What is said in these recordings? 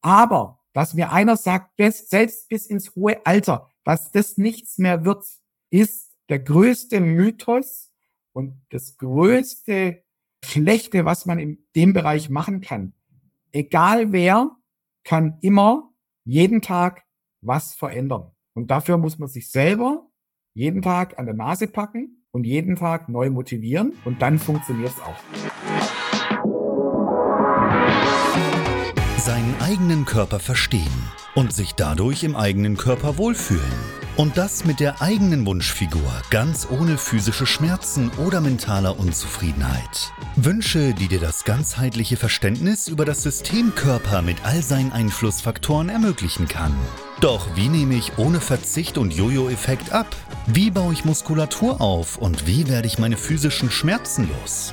Aber, dass mir einer sagt, bis, selbst bis ins hohe Alter, dass das nichts mehr wird, ist der größte Mythos und das größte Schlechte, was man in dem Bereich machen kann. Egal wer, kann immer jeden Tag was verändern. Und dafür muss man sich selber jeden Tag an der Nase packen und jeden Tag neu motivieren und dann funktioniert es auch. Seinen eigenen Körper verstehen und sich dadurch im eigenen Körper wohlfühlen. Und das mit der eigenen Wunschfigur, ganz ohne physische Schmerzen oder mentaler Unzufriedenheit. Wünsche, die dir das ganzheitliche Verständnis über das System Körper mit all seinen Einflussfaktoren ermöglichen kann. Doch wie nehme ich ohne Verzicht und Jojo-Effekt ab? Wie baue ich Muskulatur auf und wie werde ich meine physischen Schmerzen los?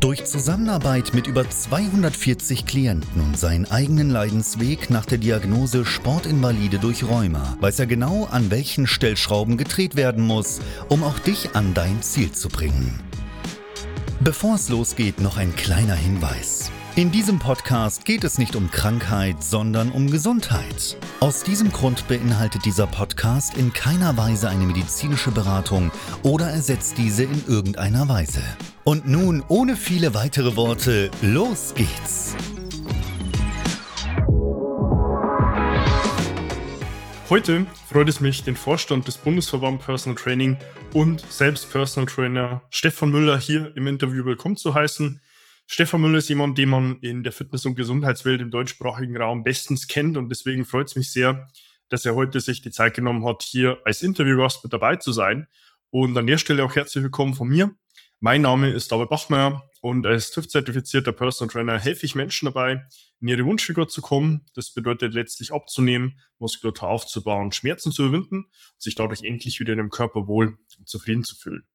Durch Zusammenarbeit mit über 240 Klienten und seinen eigenen Leidensweg nach der Diagnose Sportinvalide durch Rheuma weiß er genau, an welchen Stellschrauben gedreht werden muss, um auch dich an dein Ziel zu bringen. Bevor es losgeht, noch ein kleiner Hinweis. In diesem Podcast geht es nicht um Krankheit, sondern um Gesundheit. Aus diesem Grund beinhaltet dieser Podcast in keiner Weise eine medizinische Beratung oder ersetzt diese in irgendeiner Weise. Und nun, ohne viele weitere Worte, los geht's! Heute freut es mich, den Vorstand des Bundesverband Personal Training und selbst Personal Trainer Stefan Müller hier im Interview willkommen zu heißen. Stefan Müller ist jemand, den man in der Fitness- und Gesundheitswelt im deutschsprachigen Raum bestens kennt und deswegen freut es mich sehr, dass er heute sich die Zeit genommen hat, hier als Interviewgast mit dabei zu sein. Und an der Stelle auch herzlich willkommen von mir. Mein Name ist David Bachmeier und als TÜV-zertifizierter Personal Trainer helfe ich Menschen dabei, in ihre Wunschfigur zu kommen. Das bedeutet letztlich abzunehmen, Muskulatur aufzubauen, Schmerzen zu überwinden und sich dadurch endlich wieder in dem Körper wohl und zufrieden zu fühlen.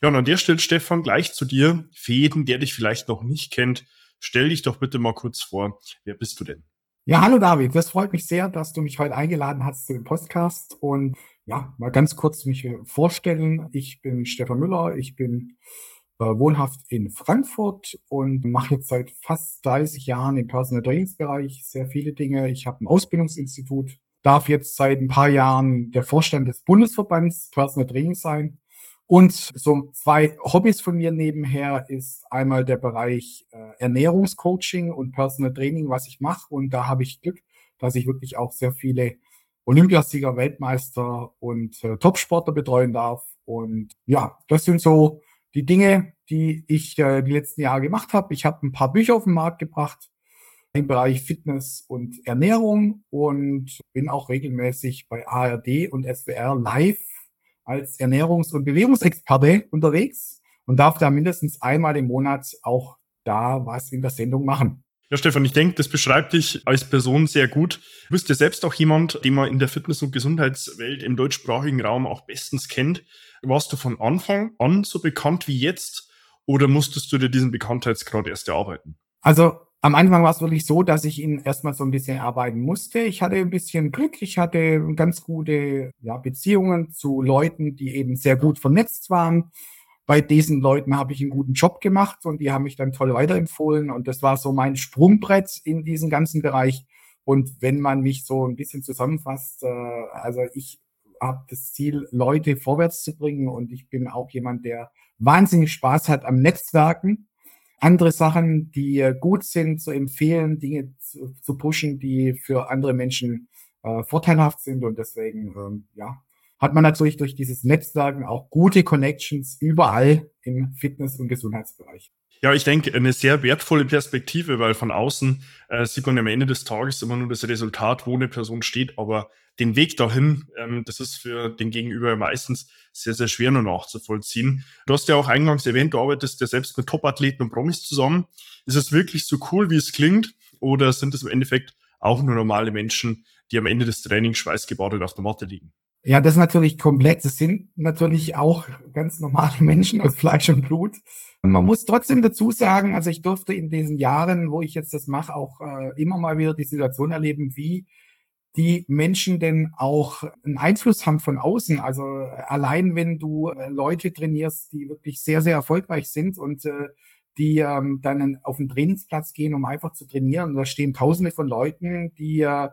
Ja, und an der Stelle, Stefan, gleich zu dir. Für jeden, der dich vielleicht noch nicht kennt, stell dich doch bitte mal kurz vor. Wer bist du denn? Ja, hallo David. Das freut mich sehr, dass du mich heute eingeladen hast zu dem Podcast. Und ja, mal ganz kurz mich vorstellen. Ich bin Stefan Müller. Ich bin äh, wohnhaft in Frankfurt und mache jetzt seit fast 30 Jahren im Personal Trainingsbereich sehr viele Dinge. Ich habe ein Ausbildungsinstitut, darf jetzt seit ein paar Jahren der Vorstand des Bundesverbands Personal Training sein und so zwei Hobbys von mir nebenher ist einmal der Bereich äh, Ernährungscoaching und Personal Training, was ich mache. Und da habe ich Glück, dass ich wirklich auch sehr viele Olympiasieger, Weltmeister und äh, Topsportler betreuen darf. Und ja, das sind so die Dinge, die ich äh, die letzten Jahre gemacht habe. Ich habe ein paar Bücher auf den Markt gebracht im Bereich Fitness und Ernährung und bin auch regelmäßig bei ARD und SWR live als Ernährungs- und Bewegungsexperte unterwegs und darf da mindestens einmal im Monat auch da was in der Sendung machen. Ja, Stefan, ich denke, das beschreibt dich als Person sehr gut. Du bist ja selbst auch jemand, den man in der Fitness- und Gesundheitswelt im deutschsprachigen Raum auch bestens kennt. Warst du von Anfang an so bekannt wie jetzt oder musstest du dir diesen Bekanntheitsgrad erst erarbeiten? Also am Anfang war es wirklich so, dass ich ihn erstmal so ein bisschen arbeiten musste. Ich hatte ein bisschen Glück, ich hatte ganz gute ja, Beziehungen zu Leuten, die eben sehr gut vernetzt waren. Bei diesen Leuten habe ich einen guten Job gemacht und die haben mich dann toll weiterempfohlen. Und das war so mein Sprungbrett in diesem ganzen Bereich. Und wenn man mich so ein bisschen zusammenfasst, äh, also ich habe das Ziel, Leute vorwärts zu bringen und ich bin auch jemand, der wahnsinnig Spaß hat am Netzwerken andere Sachen, die gut sind, zu empfehlen, Dinge zu, zu pushen, die für andere Menschen äh, vorteilhaft sind. Und deswegen, ähm, ja, hat man natürlich durch dieses Netzwerken auch gute Connections überall im Fitness- und Gesundheitsbereich. Ja, ich denke, eine sehr wertvolle Perspektive, weil von außen äh, sieht man am Ende des Tages immer nur das Resultat, wo eine Person steht, aber den Weg dahin, ähm, das ist für den Gegenüber meistens sehr, sehr schwer nur nachzuvollziehen. Du hast ja auch eingangs erwähnt, du arbeitest ja selbst mit Top-Athleten und Promis zusammen. Ist es wirklich so cool, wie es klingt? Oder sind es im Endeffekt auch nur normale Menschen, die am Ende des Trainings schweißgebadet auf der Matte liegen? Ja, das ist natürlich komplex. Es sind natürlich auch ganz normale Menschen aus Fleisch und Blut. Man muss trotzdem dazu sagen, also ich durfte in diesen Jahren, wo ich jetzt das mache, auch äh, immer mal wieder die Situation erleben, wie die Menschen denn auch einen Einfluss haben von außen. Also allein wenn du äh, Leute trainierst, die wirklich sehr, sehr erfolgreich sind und äh, die ähm, dann auf den Trainingsplatz gehen, um einfach zu trainieren. Da stehen tausende von Leuten, die äh,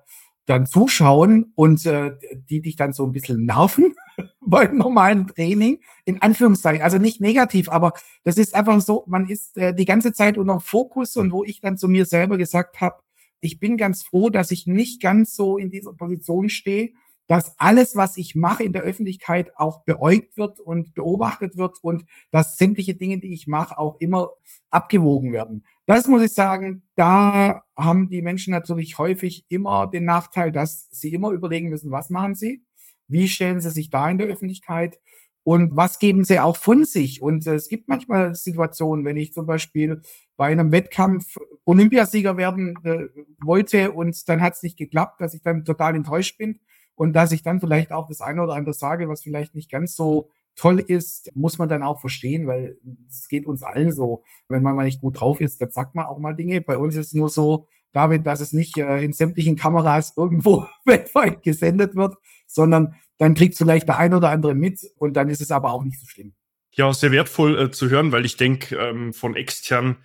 dann zuschauen und äh, die dich dann so ein bisschen nerven beim normalen Training, in Anführungszeichen. Also nicht negativ, aber das ist einfach so, man ist äh, die ganze Zeit unter Fokus und wo ich dann zu mir selber gesagt habe, ich bin ganz froh, dass ich nicht ganz so in dieser Position stehe, dass alles, was ich mache in der Öffentlichkeit auch beäugt wird und beobachtet wird und dass sämtliche Dinge, die ich mache, auch immer abgewogen werden. Das muss ich sagen, da haben die Menschen natürlich häufig immer den Nachteil, dass sie immer überlegen müssen, was machen sie, wie stellen sie sich da in der Öffentlichkeit und was geben sie auch von sich. Und es gibt manchmal Situationen, wenn ich zum Beispiel bei einem Wettkampf Olympiasieger werden äh, wollte und dann hat es nicht geklappt, dass ich dann total enttäuscht bin und dass ich dann vielleicht auch das eine oder andere sage, was vielleicht nicht ganz so toll ist, muss man dann auch verstehen, weil es geht uns allen so. Wenn man mal nicht gut drauf ist, dann sagt man auch mal Dinge. Bei uns ist es nur so, David, dass es nicht äh, in sämtlichen Kameras irgendwo weltweit gesendet wird, sondern dann kriegt vielleicht der ein oder andere mit und dann ist es aber auch nicht so schlimm. Ja, sehr wertvoll äh, zu hören, weil ich denke, ähm, von externen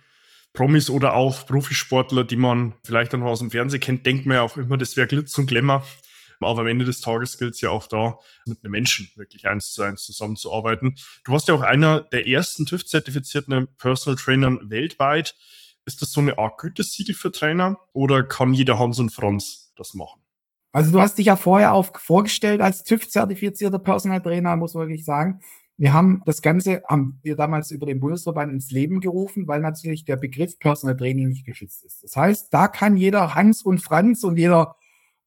Promis oder auch Profisportler, die man vielleicht dann aus dem Fernsehen kennt, denkt man ja auch immer, das wäre Glitz und Glamour. Aber am Ende des Tages gilt es ja auch da, mit einem Menschen wirklich eins zu eins zusammenzuarbeiten. Du warst ja auch einer der ersten TÜV-zertifizierten Personal Trainern weltweit. Ist das so eine Art Gütesiegel für Trainer oder kann jeder Hans und Franz das machen? Also du hast dich ja vorher auch vorgestellt als TÜV-zertifizierter Personal Trainer, muss man wirklich sagen. Wir haben das Ganze, haben wir damals über den Bundesverband ins Leben gerufen, weil natürlich der Begriff Personal Training nicht geschützt ist. Das heißt, da kann jeder Hans und Franz und jeder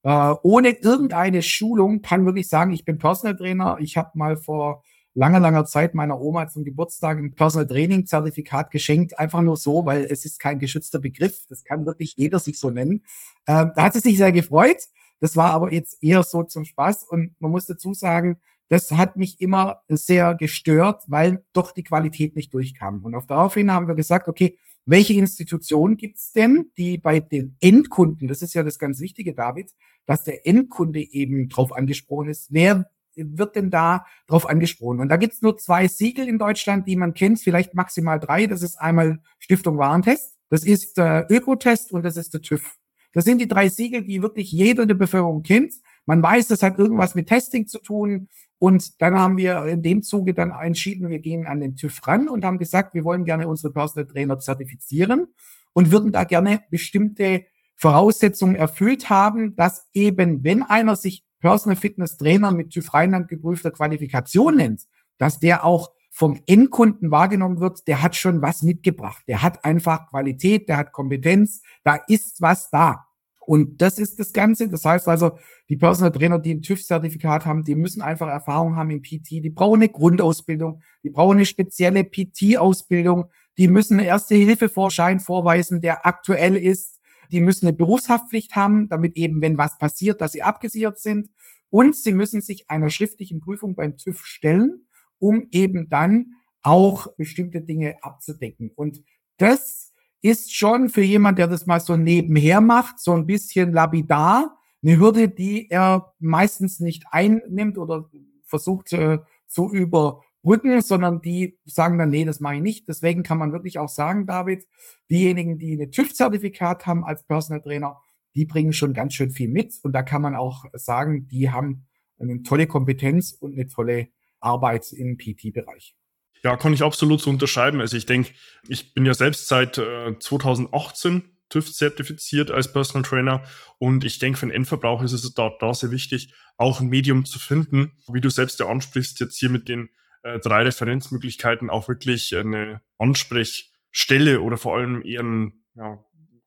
äh, ohne irgendeine Schulung kann wirklich sagen, ich bin Personal Trainer. Ich habe mal vor langer, langer Zeit meiner Oma zum Geburtstag ein Personal Training Zertifikat geschenkt. Einfach nur so, weil es ist kein geschützter Begriff. Das kann wirklich jeder sich so nennen. Äh, da hat sie sich sehr gefreut. Das war aber jetzt eher so zum Spaß. Und man muss dazu sagen, das hat mich immer sehr gestört, weil doch die Qualität nicht durchkam. Und auf daraufhin haben wir gesagt, okay, welche Institutionen gibt's denn, die bei den Endkunden, das ist ja das ganz Wichtige, David, dass der Endkunde eben drauf angesprochen ist. Wer wird denn da drauf angesprochen? Und da gibt's nur zwei Siegel in Deutschland, die man kennt, vielleicht maximal drei. Das ist einmal Stiftung Warentest, das ist der Ökotest und das ist der TÜV. Das sind die drei Siegel, die wirklich jeder in der Bevölkerung kennt. Man weiß, das hat irgendwas mit Testing zu tun. Und dann haben wir in dem Zuge dann entschieden, wir gehen an den TÜV ran und haben gesagt, wir wollen gerne unsere Personal Trainer zertifizieren und würden da gerne bestimmte Voraussetzungen erfüllt haben, dass eben, wenn einer sich Personal Fitness Trainer mit TÜV Rheinland geprüfter Qualifikation nennt, dass der auch vom Endkunden wahrgenommen wird, der hat schon was mitgebracht. Der hat einfach Qualität, der hat Kompetenz, da ist was da. Und das ist das Ganze. Das heißt also, die Personal Trainer, die ein TÜV-Zertifikat haben, die müssen einfach Erfahrung haben im PT. Die brauchen eine Grundausbildung. Die brauchen eine spezielle PT-Ausbildung. Die müssen einen Erste-Hilfe-Vorschein vorweisen, der aktuell ist. Die müssen eine Berufshaftpflicht haben, damit eben, wenn was passiert, dass sie abgesichert sind. Und sie müssen sich einer schriftlichen Prüfung beim TÜV stellen, um eben dann auch bestimmte Dinge abzudecken. Und das ist schon für jemand, der das mal so nebenher macht, so ein bisschen labidar, eine Hürde, die er meistens nicht einnimmt oder versucht äh, zu überbrücken, sondern die sagen dann, nee, das mache ich nicht. Deswegen kann man wirklich auch sagen, David, diejenigen, die eine TÜV-Zertifikat haben als Personal Trainer, die bringen schon ganz schön viel mit. Und da kann man auch sagen, die haben eine tolle Kompetenz und eine tolle Arbeit im PT-Bereich. Ja, kann ich absolut so unterschreiben. Also ich denke, ich bin ja selbst seit äh, 2018 TÜV zertifiziert als Personal Trainer und ich denke, für den Endverbraucher ist es da, da sehr wichtig, auch ein Medium zu finden, wie du selbst ja ansprichst, jetzt hier mit den äh, drei Referenzmöglichkeiten auch wirklich eine Ansprechstelle oder vor allem eher einen ja,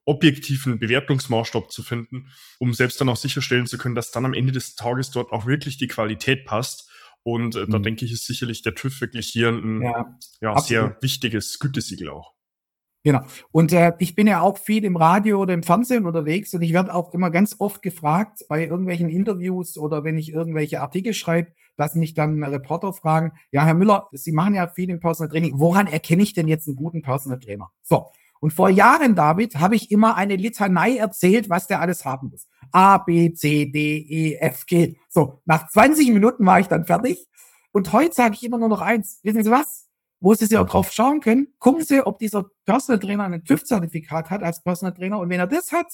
objektiven Bewertungsmaßstab zu finden, um selbst dann auch sicherstellen zu können, dass dann am Ende des Tages dort auch wirklich die Qualität passt und äh, da mhm. denke ich, ist sicherlich der TÜV wirklich hier ein ja, ja sehr wichtiges Gütesiegel auch. Genau. Und äh, ich bin ja auch viel im Radio oder im Fernsehen unterwegs und ich werde auch immer ganz oft gefragt bei irgendwelchen Interviews oder wenn ich irgendwelche Artikel schreibe, dass mich dann Reporter fragen, ja, Herr Müller, Sie machen ja viel im Personal Training. Woran erkenne ich denn jetzt einen guten Personal Trainer? So. Und vor Jahren, David, habe ich immer eine Litanei erzählt, was der alles haben muss. A, B, C, D, E, F, G. So, nach 20 Minuten war ich dann fertig. Und heute sage ich immer nur noch eins. Wissen Sie was? Wo Sie sich auch drauf schauen können, gucken Sie, ob dieser Personal Trainer ein TÜV-Zertifikat hat als Personal Trainer. Und wenn er das hat,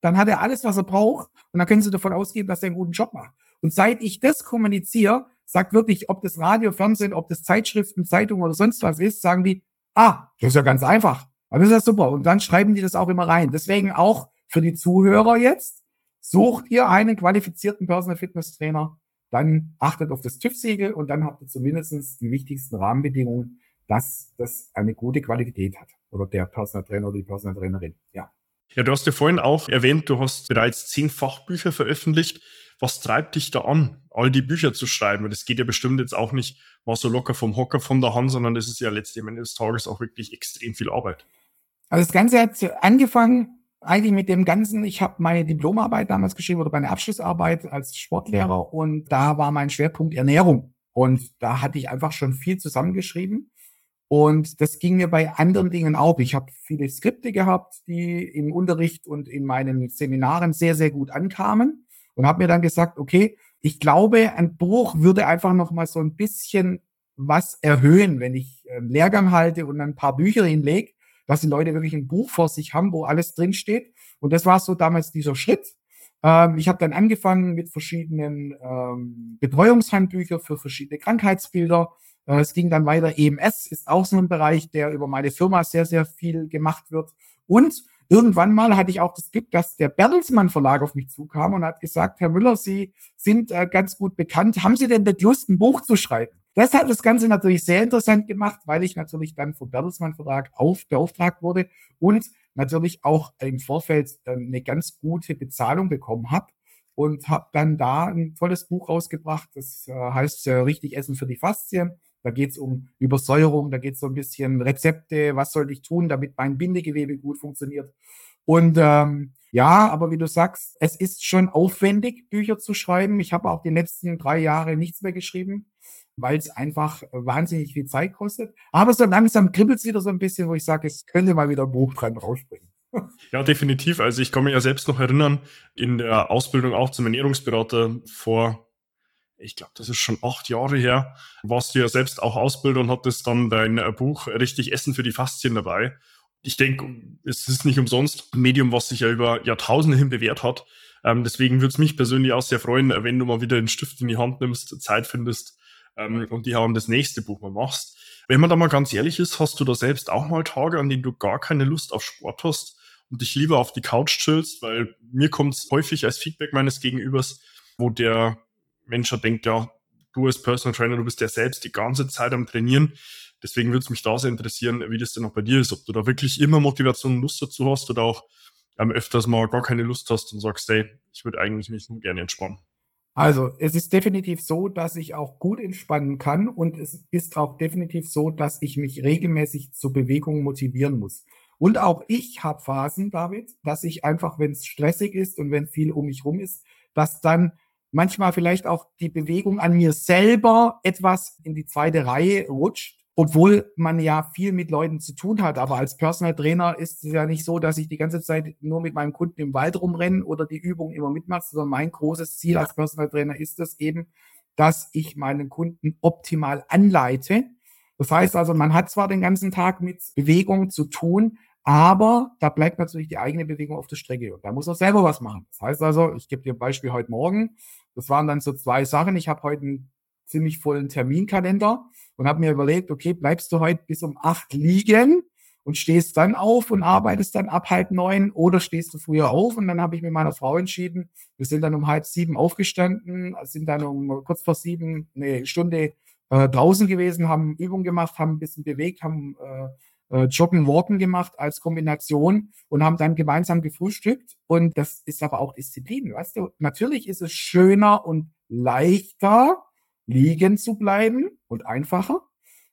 dann hat er alles, was er braucht. Und dann können Sie davon ausgehen, dass er einen guten Job macht. Und seit ich das kommuniziere, sagt wirklich, ob das Radio, Fernsehen, ob das Zeitschriften, Zeitungen oder sonst was ist, sagen die, ah, das ist ja ganz einfach. Aber das ist ja super. Und dann schreiben die das auch immer rein. Deswegen auch für die Zuhörer jetzt, sucht ihr einen qualifizierten Personal Fitness Trainer, dann achtet auf das TÜV-Siegel und dann habt ihr zumindest die wichtigsten Rahmenbedingungen, dass das eine gute Qualität hat. Oder der Personal Trainer oder die Personal Trainerin. Ja. Ja, du hast ja vorhin auch erwähnt, du hast bereits zehn Fachbücher veröffentlicht. Was treibt dich da an, all die Bücher zu schreiben? Das geht ja bestimmt jetzt auch nicht mal so locker vom Hocker von der Hand, sondern das ist ja letztlich am Ende des Tages auch wirklich extrem viel Arbeit. Also das Ganze hat angefangen eigentlich mit dem Ganzen, ich habe meine Diplomarbeit damals geschrieben oder meine Abschlussarbeit als Sportlehrer und da war mein Schwerpunkt Ernährung. Und da hatte ich einfach schon viel zusammengeschrieben. Und das ging mir bei anderen Dingen auch. Ich habe viele Skripte gehabt, die im Unterricht und in meinen Seminaren sehr, sehr gut ankamen und habe mir dann gesagt, okay, ich glaube, ein Buch würde einfach noch mal so ein bisschen was erhöhen, wenn ich einen Lehrgang halte und ein paar Bücher hinlege, dass die Leute wirklich ein Buch vor sich haben, wo alles drin steht. Und das war so damals dieser Schritt. Ähm, ich habe dann angefangen mit verschiedenen ähm, Betreuungshandbüchern für verschiedene Krankheitsbilder äh, es ging dann weiter. EMS ist auch so ein Bereich, der über meine Firma sehr, sehr viel gemacht wird. Und irgendwann mal hatte ich auch das Glück, dass der Bertelsmann Verlag auf mich zukam und hat gesagt, Herr Müller, Sie sind äh, ganz gut bekannt. Haben Sie denn nicht Lust, ein Buch zu schreiben? Das hat das Ganze natürlich sehr interessant gemacht, weil ich natürlich dann vom Bertelsmann Verlag auf beauftragt wurde und natürlich auch im Vorfeld äh, eine ganz gute Bezahlung bekommen habe und habe dann da ein tolles Buch rausgebracht. Das äh, heißt äh, richtig Essen für die Faszien. Da geht es um Übersäuerung, da geht es so ein bisschen Rezepte, was soll ich tun, damit mein Bindegewebe gut funktioniert. Und ähm, ja, aber wie du sagst, es ist schon aufwendig, Bücher zu schreiben. Ich habe auch die letzten drei Jahre nichts mehr geschrieben, weil es einfach wahnsinnig viel Zeit kostet. Aber so langsam kribbelt es wieder so ein bisschen, wo ich sage, es könnte mal wieder ein Buch dran rausspringen. Ja, definitiv. Also ich kann mich ja selbst noch erinnern, in der Ausbildung auch zum Ernährungsberater vor ich glaube, das ist schon acht Jahre her, warst du ja selbst auch Ausbilder und hattest dann dein äh, Buch Richtig Essen für die Faszien dabei. Ich denke, es ist nicht umsonst ein Medium, was sich ja über Jahrtausende hin bewährt hat. Ähm, deswegen würde es mich persönlich auch sehr freuen, wenn du mal wieder den Stift in die Hand nimmst, Zeit findest ähm, und die haben das nächste Buch mal machst. Wenn man da mal ganz ehrlich ist, hast du da selbst auch mal Tage, an denen du gar keine Lust auf Sport hast und dich lieber auf die Couch chillst, weil mir kommt es häufig als Feedback meines Gegenübers, wo der Mensch denkt, ja, du als Personal Trainer, du bist ja selbst die ganze Zeit am Trainieren. Deswegen würde es mich da sehr interessieren, wie das denn auch bei dir ist, ob du da wirklich immer Motivation und Lust dazu hast oder auch ähm, öfters mal gar keine Lust hast und sagst, hey, ich würde eigentlich nicht nur gerne entspannen. Also, es ist definitiv so, dass ich auch gut entspannen kann und es ist auch definitiv so, dass ich mich regelmäßig zur Bewegung motivieren muss. Und auch ich habe Phasen, David, dass ich einfach, wenn es stressig ist und wenn viel um mich rum ist, dass dann manchmal vielleicht auch die Bewegung an mir selber etwas in die zweite Reihe rutscht, obwohl man ja viel mit Leuten zu tun hat. Aber als Personal Trainer ist es ja nicht so, dass ich die ganze Zeit nur mit meinem Kunden im Wald rumrenne oder die Übung immer mitmache, sondern mein großes Ziel als Personal Trainer ist es eben, dass ich meinen Kunden optimal anleite. Das heißt also, man hat zwar den ganzen Tag mit Bewegung zu tun, aber da bleibt natürlich die eigene Bewegung auf der Strecke und da muss er selber was machen. Das heißt also, ich gebe dir ein Beispiel heute Morgen. Das waren dann so zwei Sachen. Ich habe heute einen ziemlich vollen Terminkalender und habe mir überlegt, okay, bleibst du heute bis um acht liegen und stehst dann auf und arbeitest dann ab halb neun oder stehst du früher auf und dann habe ich mit meiner Frau entschieden, wir sind dann um halb sieben aufgestanden, sind dann um kurz vor sieben eine Stunde äh, draußen gewesen, haben Übungen gemacht, haben ein bisschen bewegt, haben äh, äh, Joggen, Walken gemacht als Kombination und haben dann gemeinsam gefrühstückt. Und das ist aber auch Disziplin, weißt du? Natürlich ist es schöner und leichter, liegen zu bleiben und einfacher.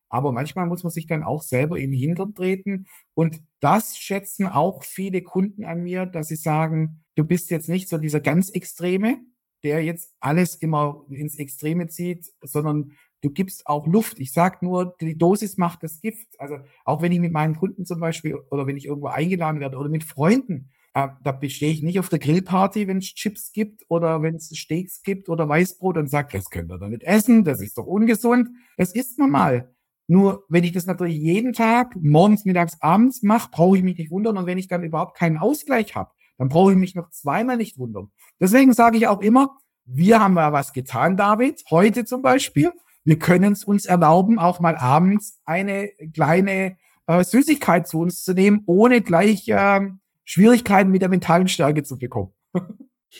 Aber manchmal muss man sich dann auch selber in den Hintern treten. Und das schätzen auch viele Kunden an mir, dass sie sagen, du bist jetzt nicht so dieser ganz Extreme, der jetzt alles immer ins Extreme zieht, sondern du gibst auch Luft. Ich sag nur, die Dosis macht das Gift. Also auch wenn ich mit meinen Kunden zum Beispiel oder wenn ich irgendwo eingeladen werde oder mit Freunden, äh, da bestehe ich nicht auf der Grillparty, wenn es Chips gibt oder wenn es Steaks gibt oder Weißbrot und sage, das könnt ihr doch nicht essen, das ist doch ungesund. Das ist normal. Nur wenn ich das natürlich jeden Tag, morgens, mittags, abends mache, brauche ich mich nicht wundern. Und wenn ich dann überhaupt keinen Ausgleich habe, dann brauche ich mich noch zweimal nicht wundern. Deswegen sage ich auch immer, wir haben ja was getan, David, heute zum Beispiel. Wir können es uns erlauben, auch mal abends eine kleine äh, Süßigkeit zu uns zu nehmen, ohne gleich äh, Schwierigkeiten mit der mentalen Stärke zu bekommen.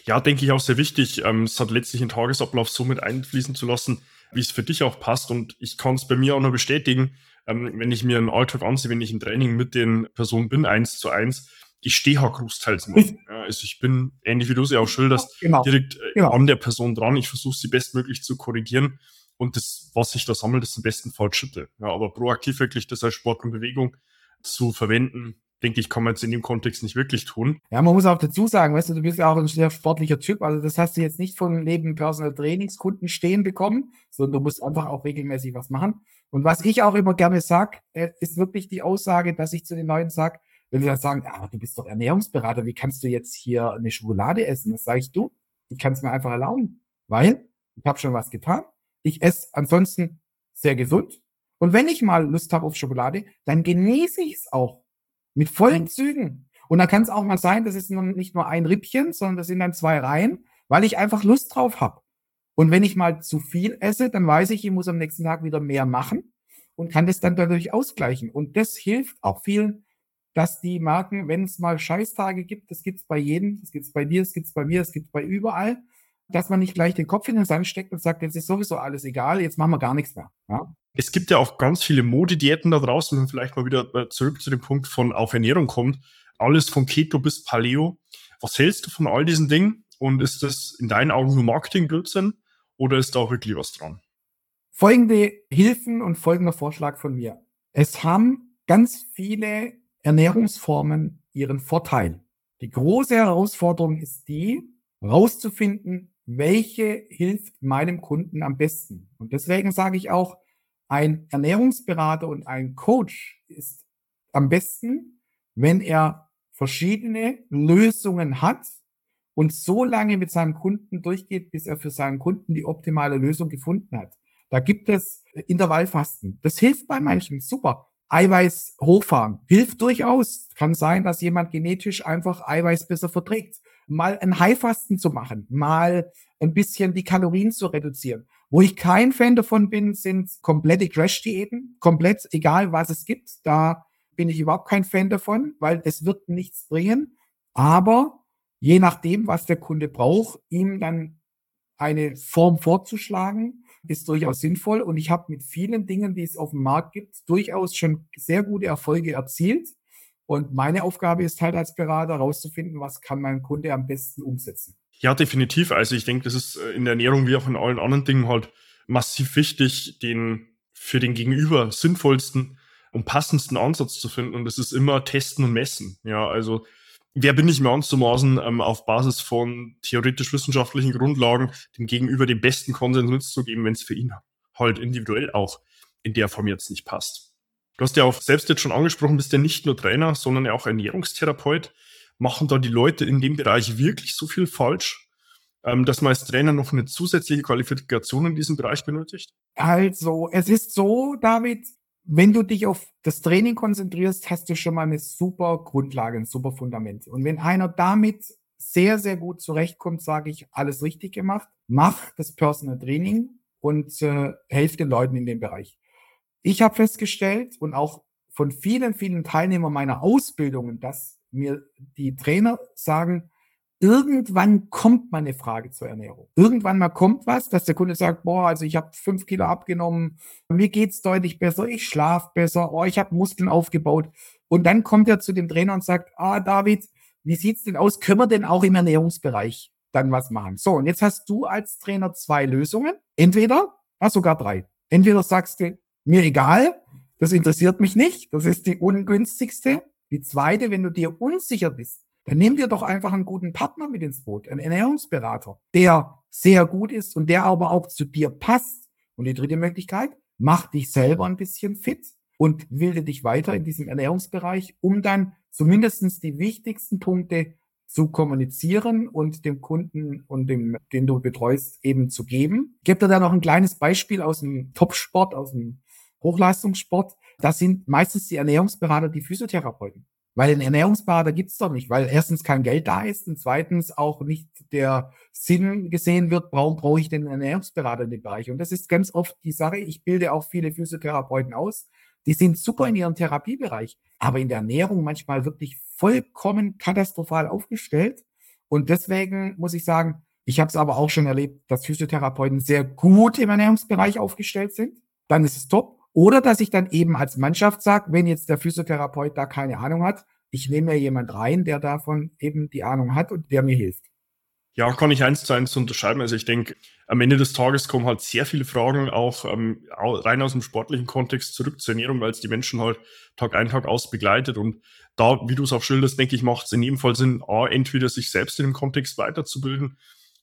ja, denke ich auch sehr wichtig. Ähm, es hat letztlich einen Tagesablauf so mit einfließen zu lassen, wie es für dich auch passt. Und ich kann es bei mir auch nur bestätigen, ähm, wenn ich mir einen Alltag ansehe, wenn ich im Training mit den Personen bin, eins zu eins, ich stehe halt großteils mal. Ja, also ich bin, ähnlich wie du sie auch schilderst, genau. direkt äh, genau. an der Person dran. Ich versuche sie bestmöglich zu korrigieren. Und das, was sich da sammelt, ist im besten Fall Schritte. Ja, aber proaktiv wirklich das als Sport und Bewegung zu verwenden, denke ich, kann man jetzt in dem Kontext nicht wirklich tun. Ja, man muss auch dazu sagen, weißt du, du bist ja auch ein sehr sportlicher Typ. Also das hast du jetzt nicht von neben Personal Trainingskunden stehen bekommen, sondern du musst einfach auch regelmäßig was machen. Und was ich auch immer gerne sag, äh, ist wirklich die Aussage, dass ich zu den Leuten sag, wenn sie dann sagen, ah, du bist doch Ernährungsberater, wie kannst du jetzt hier eine Schokolade essen? Das sage ich du, ich kann es mir einfach erlauben, weil ich habe schon was getan. Ich esse ansonsten sehr gesund. Und wenn ich mal Lust habe auf Schokolade, dann genieße ich es auch mit vollen Zügen. Und dann kann es auch mal sein, das ist nicht nur ein Rippchen, sondern das sind dann zwei Reihen, weil ich einfach Lust drauf habe. Und wenn ich mal zu viel esse, dann weiß ich, ich muss am nächsten Tag wieder mehr machen und kann das dann dadurch ausgleichen. Und das hilft auch vielen, dass die merken, wenn es mal Scheißtage gibt, das gibt's bei jedem, das gibt's bei dir, das gibt's bei mir, das gibt's bei überall, dass man nicht gleich den Kopf in den Sand steckt und sagt, jetzt ist sowieso alles egal, jetzt machen wir gar nichts mehr. Ja? Es gibt ja auch ganz viele Modediäten da draußen, wenn vielleicht mal wieder äh, zurück zu dem Punkt von auf Ernährung kommt. Alles von Keto bis Paleo. Was hältst du von all diesen Dingen? Und ist das in deinen Augen nur Marketing-Blödsinn oder ist da auch wirklich was dran? Folgende Hilfen und folgender Vorschlag von mir. Es haben ganz viele Ernährungsformen ihren Vorteil. Die große Herausforderung ist die, rauszufinden, welche hilft meinem Kunden am besten. Und deswegen sage ich auch, ein Ernährungsberater und ein Coach ist am besten, wenn er verschiedene Lösungen hat und so lange mit seinem Kunden durchgeht, bis er für seinen Kunden die optimale Lösung gefunden hat. Da gibt es Intervallfasten. Das hilft bei manchen super. Eiweiß hochfahren hilft durchaus. Kann sein, dass jemand genetisch einfach Eiweiß besser verträgt. Mal ein Highfasten zu machen, mal ein bisschen die Kalorien zu reduzieren. Wo ich kein Fan davon bin, sind komplette Crash-Diäten. Komplett, egal was es gibt. Da bin ich überhaupt kein Fan davon, weil es wird nichts bringen. Aber je nachdem, was der Kunde braucht, ihm dann eine Form vorzuschlagen, ist durchaus sinnvoll. Und ich habe mit vielen Dingen, die es auf dem Markt gibt, durchaus schon sehr gute Erfolge erzielt. Und meine Aufgabe ist halt als Berater herauszufinden, was kann mein Kunde am besten umsetzen. Ja, definitiv. Also ich denke, das ist äh, in der Ernährung wie auch in allen anderen Dingen halt massiv wichtig, den für den Gegenüber sinnvollsten und passendsten Ansatz zu finden. Und das ist immer testen und messen. Ja, also wer bin ich mir anzumaßen, ähm, auf Basis von theoretisch-wissenschaftlichen Grundlagen dem Gegenüber den besten Konsens mitzugeben, wenn es für ihn halt individuell auch in der Form jetzt nicht passt. Du hast ja auch selbst jetzt schon angesprochen, bist ja nicht nur Trainer, sondern auch Ernährungstherapeut machen da die Leute in dem Bereich wirklich so viel falsch, ähm, dass man als Trainer noch eine zusätzliche Qualifikation in diesem Bereich benötigt? Also, es ist so, David, wenn du dich auf das Training konzentrierst, hast du schon mal eine super Grundlage, ein super Fundament. Und wenn einer damit sehr, sehr gut zurechtkommt, sage ich, alles richtig gemacht, mach das Personal Training und äh, helf den Leuten in dem Bereich. Ich habe festgestellt und auch von vielen, vielen Teilnehmern meiner Ausbildungen, dass mir die Trainer sagen, irgendwann kommt mal eine Frage zur Ernährung. Irgendwann mal kommt was, dass der Kunde sagt, boah, also ich habe fünf Kilo abgenommen, mir geht's deutlich besser, ich schlafe besser, oh, ich habe Muskeln aufgebaut. Und dann kommt er zu dem Trainer und sagt, ah, David, wie sieht's denn aus? Können wir denn auch im Ernährungsbereich dann was machen? So, und jetzt hast du als Trainer zwei Lösungen. Entweder, ah, sogar drei. Entweder sagst du, mir egal, Das interessiert mich nicht. Das ist die ungünstigste. Die zweite, wenn du dir unsicher bist, dann nimm dir doch einfach einen guten Partner mit ins Boot, einen Ernährungsberater, der sehr gut ist und der aber auch zu dir passt. Und die dritte Möglichkeit, mach dich selber ein bisschen fit und wilde dich weiter in diesem Ernährungsbereich, um dann zumindestens die wichtigsten Punkte zu kommunizieren und dem Kunden und dem, den du betreust, eben zu geben. Ich gebe dir da noch ein kleines Beispiel aus dem Topsport, aus dem Hochleistungssport. Das sind meistens die Ernährungsberater, die Physiotherapeuten. Weil ein Ernährungsberater gibt's doch nicht, weil erstens kein Geld da ist und zweitens auch nicht der Sinn gesehen wird, warum brauche ich einen Ernährungsberater in dem Bereich? Und das ist ganz oft die Sache. Ich bilde auch viele Physiotherapeuten aus. Die sind super in ihrem Therapiebereich, aber in der Ernährung manchmal wirklich vollkommen katastrophal aufgestellt. Und deswegen muss ich sagen, ich habe es aber auch schon erlebt, dass Physiotherapeuten sehr gut im Ernährungsbereich aufgestellt sind. Dann ist es top. Oder dass ich dann eben als Mannschaft sage, wenn jetzt der Physiotherapeut da keine Ahnung hat, ich nehme mir jemand rein, der davon eben die Ahnung hat und der mir hilft. Ja, kann ich eins zu eins unterschreiben. Also ich denke, am Ende des Tages kommen halt sehr viele Fragen auch ähm, rein aus dem sportlichen Kontext zurück zur Ernährung, weil es die Menschen halt Tag ein, Tag aus begleitet. Und da, wie du es auch schilderst, denke ich, macht es in jedem Fall Sinn, A, entweder sich selbst in dem Kontext weiterzubilden,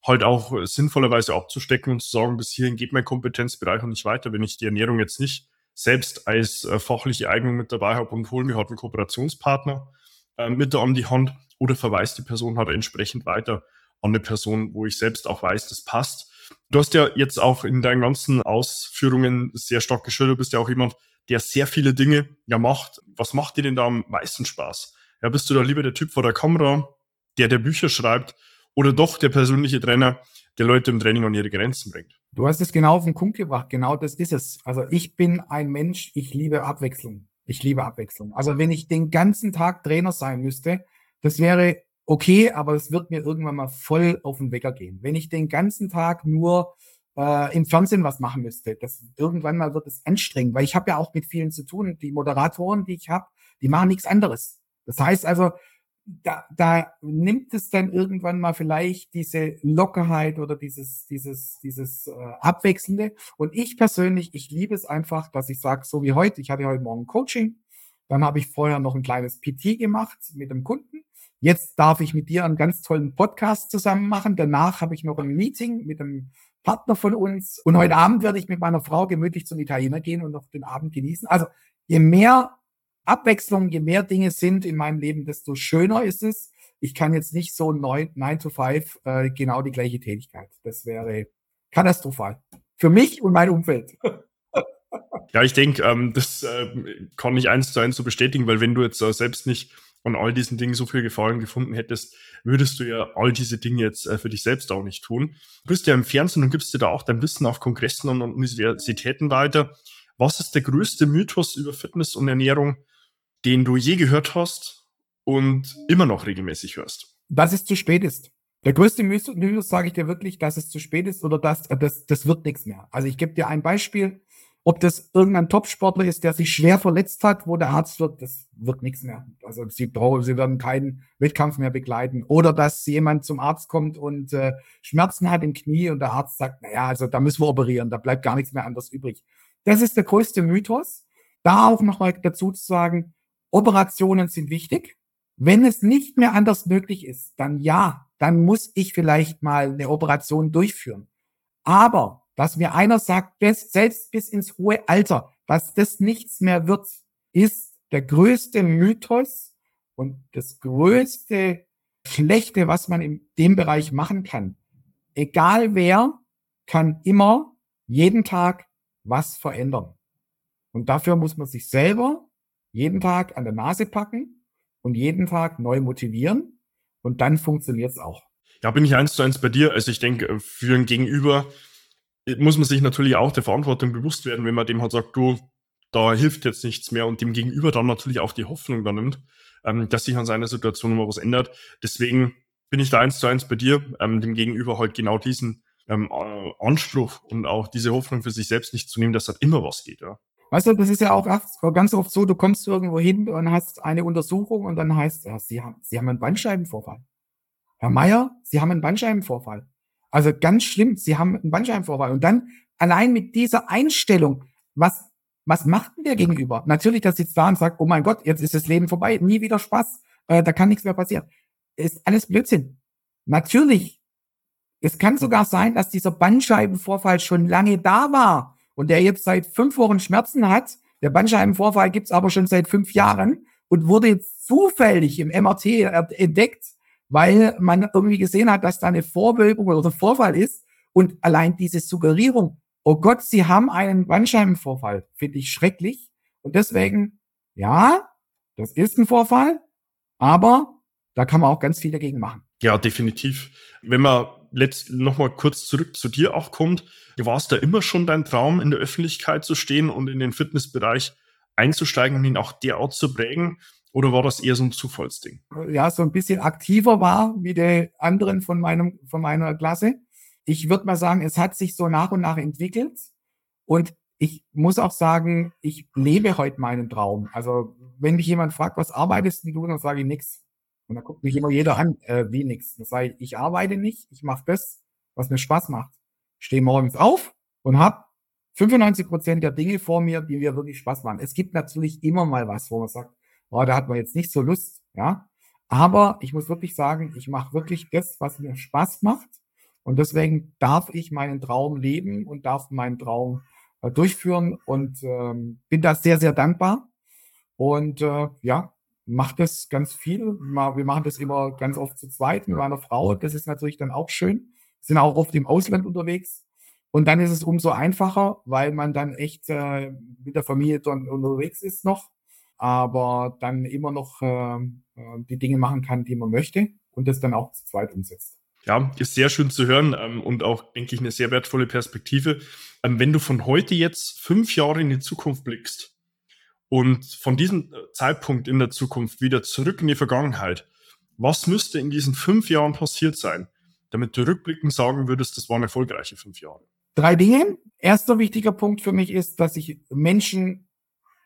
halt auch äh, sinnvollerweise abzustecken und zu sagen, bis hierhin geht mein Kompetenzbereich und nicht weiter, wenn ich die Ernährung jetzt nicht selbst als äh, fachliche Eignung mit dabei habe und hole mir halt einen Kooperationspartner äh, mit an die Hand oder verweist die Person halt entsprechend weiter an eine Person, wo ich selbst auch weiß, das passt. Du hast ja jetzt auch in deinen ganzen Ausführungen sehr stark geschildert, du bist ja auch jemand, der sehr viele Dinge ja macht. Was macht dir denn da am meisten Spaß? Ja, bist du da lieber der Typ vor der Kamera, der der Bücher schreibt oder doch der persönliche Trainer, der Leute im Training an ihre Grenzen bringt? Du hast es genau auf den Punkt gebracht. Genau das ist es. Also ich bin ein Mensch, ich liebe Abwechslung. Ich liebe Abwechslung. Also wenn ich den ganzen Tag Trainer sein müsste, das wäre okay, aber es wird mir irgendwann mal voll auf den Wecker gehen. Wenn ich den ganzen Tag nur äh, im Fernsehen was machen müsste, das irgendwann mal wird es anstrengend, weil ich habe ja auch mit vielen zu tun. Die Moderatoren, die ich habe, die machen nichts anderes. Das heißt also, da, da nimmt es dann irgendwann mal vielleicht diese Lockerheit oder dieses, dieses, dieses äh, Abwechselnde. Und ich persönlich, ich liebe es einfach, dass ich sage, so wie heute, ich hatte heute Morgen Coaching, dann habe ich vorher noch ein kleines PT gemacht mit dem Kunden. Jetzt darf ich mit dir einen ganz tollen Podcast zusammen machen. Danach habe ich noch ein Meeting mit einem Partner von uns. Und heute Abend werde ich mit meiner Frau gemütlich zum Italiener gehen und noch den Abend genießen. Also je mehr Abwechslung, je mehr Dinge sind in meinem Leben, desto schöner ist es. Ich kann jetzt nicht so neun, nine to five äh, genau die gleiche Tätigkeit. Das wäre katastrophal. Für mich und mein Umfeld. Ja, ich denke, ähm, das äh, kann ich eins zu eins so bestätigen, weil wenn du jetzt äh, selbst nicht an all diesen Dingen so viel Gefallen gefunden hättest, würdest du ja all diese Dinge jetzt äh, für dich selbst auch nicht tun. Du bist ja im Fernsehen und gibst dir da auch dein Wissen auf Kongressen und Universitäten weiter. Was ist der größte Mythos über Fitness und Ernährung, den du je gehört hast und immer noch regelmäßig hörst? Dass es zu spät ist. Der größte Mythos sage ich dir wirklich, dass es zu spät ist oder dass das, das wird nichts mehr. Also ich gebe dir ein Beispiel. Ob das irgendein Topsportler ist, der sich schwer verletzt hat, wo der Arzt wird, das wird nichts mehr. Also sie sie werden keinen Wettkampf mehr begleiten. Oder dass jemand zum Arzt kommt und äh, Schmerzen hat im Knie und der Arzt sagt, naja, also da müssen wir operieren, da bleibt gar nichts mehr anders übrig. Das ist der größte Mythos. Da auch nochmal dazu zu sagen, Operationen sind wichtig. Wenn es nicht mehr anders möglich ist, dann ja, dann muss ich vielleicht mal eine Operation durchführen. Aber, dass mir einer sagt, bis, selbst bis ins hohe Alter, dass das nichts mehr wird, ist der größte Mythos und das größte Schlechte, was man in dem Bereich machen kann. Egal wer, kann immer jeden Tag was verändern. Und dafür muss man sich selber jeden Tag an der Nase packen und jeden Tag neu motivieren und dann funktioniert es auch. Ja, bin ich eins zu eins bei dir. Also ich denke, für ein Gegenüber muss man sich natürlich auch der Verantwortung bewusst werden, wenn man dem halt sagt, du, da hilft jetzt nichts mehr und dem Gegenüber dann natürlich auch die Hoffnung da nimmt, ähm, dass sich an seiner Situation mal was ändert. Deswegen bin ich da eins zu eins bei dir, ähm, dem Gegenüber halt genau diesen ähm, Anspruch und auch diese Hoffnung für sich selbst nicht zu nehmen, dass halt immer was geht. Ja. Weißt du, das ist ja auch ganz oft so, du kommst irgendwo hin und hast eine Untersuchung und dann heißt, ja, Sie haben, Sie haben einen Bandscheibenvorfall. Herr Meier, Sie haben einen Bandscheibenvorfall. Also ganz schlimm, Sie haben einen Bandscheibenvorfall. Und dann allein mit dieser Einstellung, was Was macht denn der Gegenüber? Natürlich, der sitzt da und sagt, oh mein Gott, jetzt ist das Leben vorbei, nie wieder Spaß, äh, da kann nichts mehr passieren. Ist alles Blödsinn. Natürlich. Es kann sogar sein, dass dieser Bandscheibenvorfall schon lange da war und der jetzt seit fünf Wochen Schmerzen hat. Der Bandscheibenvorfall gibt's aber schon seit fünf Jahren und wurde jetzt zufällig im MRT entdeckt, weil man irgendwie gesehen hat, dass da eine Vorwölbung oder Vorfall ist. Und allein diese Suggerierung, oh Gott, Sie haben einen Bandscheibenvorfall, finde ich schrecklich. Und deswegen, ja, das ist ein Vorfall, aber da kann man auch ganz viel dagegen machen. Ja, definitiv. Wenn man letzt noch mal kurz zurück zu dir auch kommt, war es da immer schon dein Traum, in der Öffentlichkeit zu stehen und in den Fitnessbereich einzusteigen und ihn auch derart zu prägen? Oder war das eher so ein Zufallsding? Ja, so ein bisschen aktiver war wie die anderen von meinem, von meiner Klasse. Ich würde mal sagen, es hat sich so nach und nach entwickelt. Und ich muss auch sagen, ich lebe heute meinen Traum. Also, wenn mich jemand fragt, was arbeitest du, dann sage ich nichts. Und da guckt mich immer jeder an, äh, wie nix. Das heißt, ich arbeite nicht, ich mache das, was mir Spaß macht. Ich stehe morgens auf und habe 95 Prozent der Dinge vor mir, die mir wirklich Spaß machen. Es gibt natürlich immer mal was, wo man sagt, oh, da hat man jetzt nicht so Lust, ja. Aber ich muss wirklich sagen, ich mache wirklich das, was mir Spaß macht. Und deswegen darf ich meinen Traum leben und darf meinen Traum äh, durchführen und ähm, bin da sehr, sehr dankbar. Und äh, ja, macht das ganz viel. Wir machen das immer ganz oft zu zweit mit meiner Frau. Das ist natürlich dann auch schön. Wir sind auch oft im Ausland unterwegs. Und dann ist es umso einfacher, weil man dann echt äh, mit der Familie dann unterwegs ist noch, aber dann immer noch äh, äh, die Dinge machen kann, die man möchte und das dann auch zu zweit umsetzt. Ja, ist sehr schön zu hören ähm, und auch, denke ich, eine sehr wertvolle Perspektive. Ähm, wenn du von heute jetzt fünf Jahre in die Zukunft blickst, und von diesem Zeitpunkt in der Zukunft wieder zurück in die Vergangenheit. Was müsste in diesen fünf Jahren passiert sein, damit du rückblickend sagen würdest, das waren erfolgreiche fünf Jahre? Drei Dinge. Erster wichtiger Punkt für mich ist, dass ich Menschen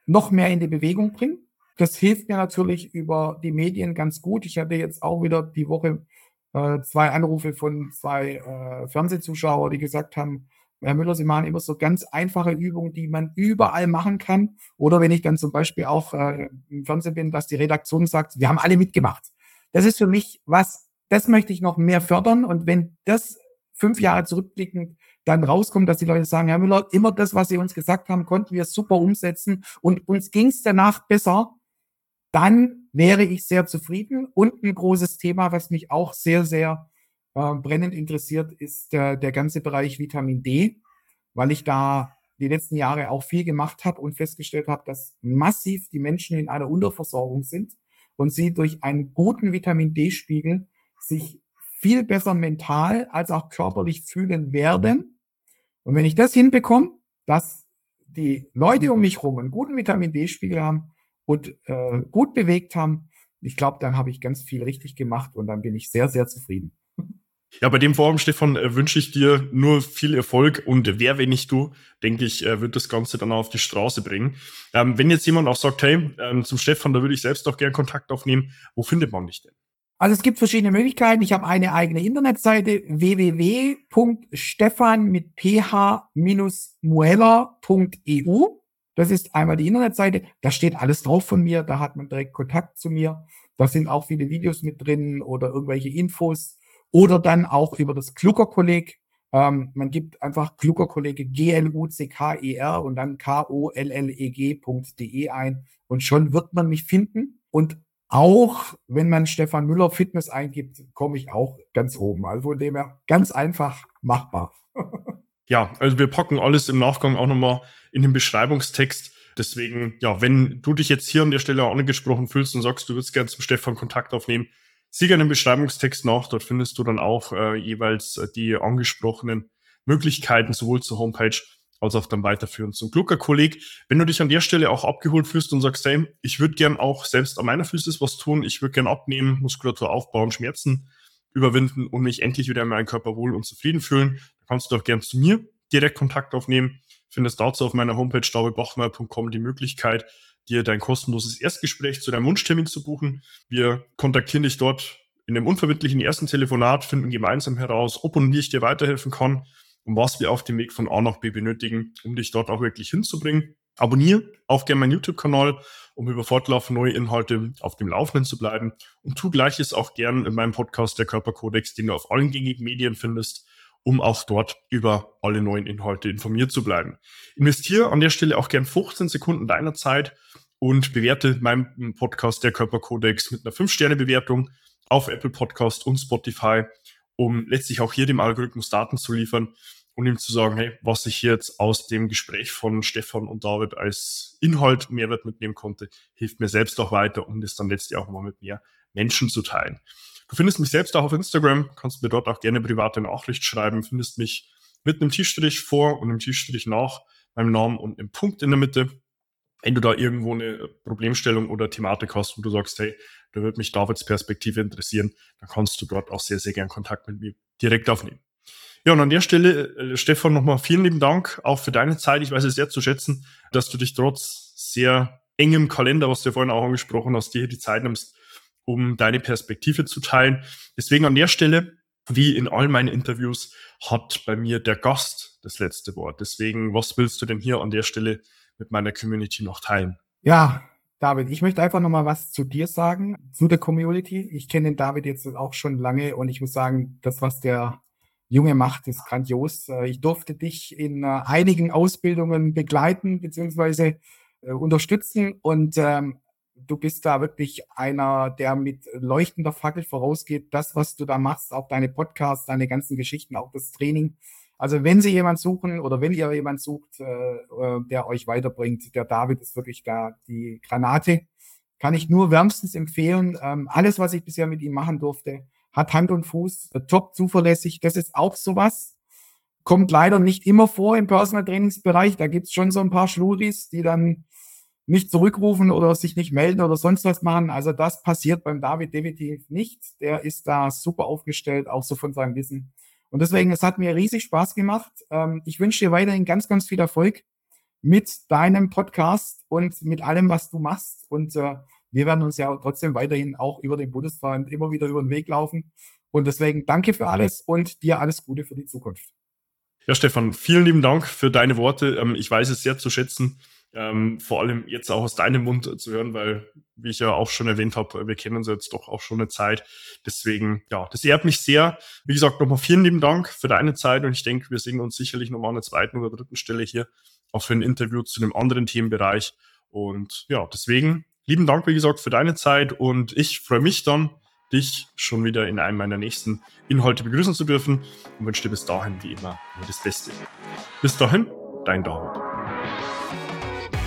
noch mehr in die Bewegung bringe. Das hilft mir natürlich über die Medien ganz gut. Ich hatte jetzt auch wieder die Woche äh, zwei Anrufe von zwei äh, Fernsehzuschauern, die gesagt haben, Herr Müller, Sie machen immer so ganz einfache Übungen, die man überall machen kann. Oder wenn ich dann zum Beispiel auch äh, im Fernsehen bin, dass die Redaktion sagt, wir haben alle mitgemacht. Das ist für mich was, das möchte ich noch mehr fördern. Und wenn das fünf Jahre zurückblickend dann rauskommt, dass die Leute sagen, Herr Müller, immer das, was Sie uns gesagt haben, konnten wir super umsetzen und uns ging es danach besser, dann wäre ich sehr zufrieden. Und ein großes Thema, was mich auch sehr, sehr äh, brennend interessiert, ist der, der ganze Bereich Vitamin D, weil ich da die letzten Jahre auch viel gemacht habe und festgestellt habe, dass massiv die Menschen in einer Unterversorgung sind und sie durch einen guten Vitamin D-Spiegel sich viel besser mental als auch körperlich fühlen werden. Und wenn ich das hinbekomme, dass die Leute um mich herum einen guten Vitamin D-Spiegel haben und äh, gut bewegt haben, ich glaube, dann habe ich ganz viel richtig gemacht und dann bin ich sehr, sehr zufrieden. Ja, bei dem Forum, Stefan, äh, wünsche ich dir nur viel Erfolg und wer, wenn nicht du, denke ich, äh, wird das Ganze dann auf die Straße bringen. Ähm, wenn jetzt jemand auch sagt, hey, ähm, zum Stefan, da würde ich selbst auch gerne Kontakt aufnehmen, wo findet man dich denn? Also es gibt verschiedene Möglichkeiten. Ich habe eine eigene Internetseite www.stefan mit ph-muella.eu. Das ist einmal die Internetseite. Da steht alles drauf von mir. Da hat man direkt Kontakt zu mir. Da sind auch viele Videos mit drin oder irgendwelche Infos oder dann auch über das Klucker-Kolleg. Ähm, man gibt einfach Klucker-Kollege G-L-U-C-K-E-R und dann K-O-L-L-E-G.de e ein und schon wird man mich finden. Und auch wenn man Stefan Müller Fitness eingibt, komme ich auch ganz oben. Also von dem her ganz einfach machbar. ja, also wir packen alles im Nachgang auch nochmal in den Beschreibungstext. Deswegen, ja, wenn du dich jetzt hier an der Stelle auch angesprochen fühlst und sagst, du würdest gerne zum Stefan Kontakt aufnehmen, Sieh gerne den Beschreibungstext nach, dort findest du dann auch äh, jeweils äh, die angesprochenen Möglichkeiten, sowohl zur Homepage als auch dann weiterführen zum Glucker-Kolleg. Wenn du dich an der Stelle auch abgeholt fühlst und sagst, hey, ich würde gern auch selbst an meiner Physis was tun, ich würde gern abnehmen, Muskulatur aufbauen, Schmerzen überwinden und mich endlich wieder in meinem Körper wohl und zufrieden fühlen, dann kannst du auch gern zu mir direkt Kontakt aufnehmen. Findest dazu auf meiner Homepage daubebachmeier.com die Möglichkeit, dir dein kostenloses Erstgespräch zu deinem Wunschtermin zu buchen. Wir kontaktieren dich dort in dem unverbindlichen ersten Telefonat, finden gemeinsam heraus, ob und wie ich dir weiterhelfen kann und was wir auf dem Weg von A nach B benötigen, um dich dort auch wirklich hinzubringen. Abonniere auch gerne meinen YouTube-Kanal, um über fortlaufend neue Inhalte auf dem Laufenden zu bleiben. Und tu gleiches auch gern in meinem Podcast Der Körperkodex, den du auf allen gängigen Medien findest, um auch dort über alle neuen Inhalte informiert zu bleiben. Investiere an der Stelle auch gern 15 Sekunden deiner Zeit und bewerte meinen Podcast Der Körperkodex mit einer 5-Sterne-Bewertung auf Apple Podcast und Spotify, um letztlich auch hier dem Algorithmus Daten zu liefern und ihm zu sagen, hey, was ich jetzt aus dem Gespräch von Stefan und David als Inhalt Mehrwert mitnehmen konnte, hilft mir selbst auch weiter, um das dann letztlich auch mal mit mehr Menschen zu teilen. Du findest mich selbst auch auf Instagram, kannst mir dort auch gerne private Nachricht schreiben, findest mich mit einem T-Strich vor und einem T-Strich nach meinem Namen und einem Punkt in der Mitte. Wenn du da irgendwo eine Problemstellung oder Thematik hast, wo du sagst, hey, da wird mich Davids Perspektive interessieren, dann kannst du dort auch sehr, sehr gern Kontakt mit mir direkt aufnehmen. Ja, und an der Stelle, äh, Stefan, nochmal vielen lieben Dank auch für deine Zeit. Ich weiß es sehr zu schätzen, dass du dich trotz sehr engem Kalender, was du ja vorhin auch angesprochen hast, dir die Zeit nimmst, um deine Perspektive zu teilen. Deswegen an der Stelle, wie in all meinen Interviews, hat bei mir der Gast das letzte Wort. Deswegen, was willst du denn hier an der Stelle mit meiner Community noch teilen? Ja, David, ich möchte einfach nochmal was zu dir sagen, zu der Community. Ich kenne den David jetzt auch schon lange und ich muss sagen, das, was der Junge macht, ist grandios. Äh, ich durfte dich in äh, einigen Ausbildungen begleiten beziehungsweise äh, unterstützen und ähm, du bist da wirklich einer, der mit leuchtender Fackel vorausgeht. Das, was du da machst, auch deine Podcasts, deine ganzen Geschichten, auch das Training. Also wenn Sie jemand suchen oder wenn ihr jemand sucht, äh, der euch weiterbringt, der David ist wirklich da die Granate. Kann ich nur wärmstens empfehlen. Ähm, alles, was ich bisher mit ihm machen durfte, hat Hand und Fuß, äh, top zuverlässig. Das ist auch sowas. Kommt leider nicht immer vor im Personal Trainingsbereich. Da gibt's schon so ein paar Schluris, die dann nicht zurückrufen oder sich nicht melden oder sonst was machen. Also das passiert beim David definitiv nicht. Der ist da super aufgestellt, auch so von seinem Wissen. Und deswegen, es hat mir riesig Spaß gemacht. Ähm, ich wünsche dir weiterhin ganz, ganz viel Erfolg mit deinem Podcast und mit allem, was du machst. Und äh, wir werden uns ja trotzdem weiterhin auch über den Bundesverband immer wieder über den Weg laufen. Und deswegen danke für alles und dir alles Gute für die Zukunft. Ja, Stefan, vielen lieben Dank für deine Worte. Ähm, ich weiß es sehr zu schätzen, ähm, vor allem jetzt auch aus deinem Mund zu hören, weil, wie ich ja auch schon erwähnt habe, wir kennen uns jetzt doch auch schon eine Zeit. Deswegen, ja, das ehrt mich sehr. Wie gesagt, nochmal vielen lieben Dank für deine Zeit und ich denke, wir sehen uns sicherlich nochmal an der zweiten oder dritten Stelle hier, auch für ein Interview zu einem anderen Themenbereich. Und ja, deswegen lieben Dank, wie gesagt, für deine Zeit und ich freue mich dann, dich schon wieder in einem meiner nächsten Inhalte begrüßen zu dürfen und wünsche dir bis dahin wie immer nur das Beste. Bis dahin, dein David.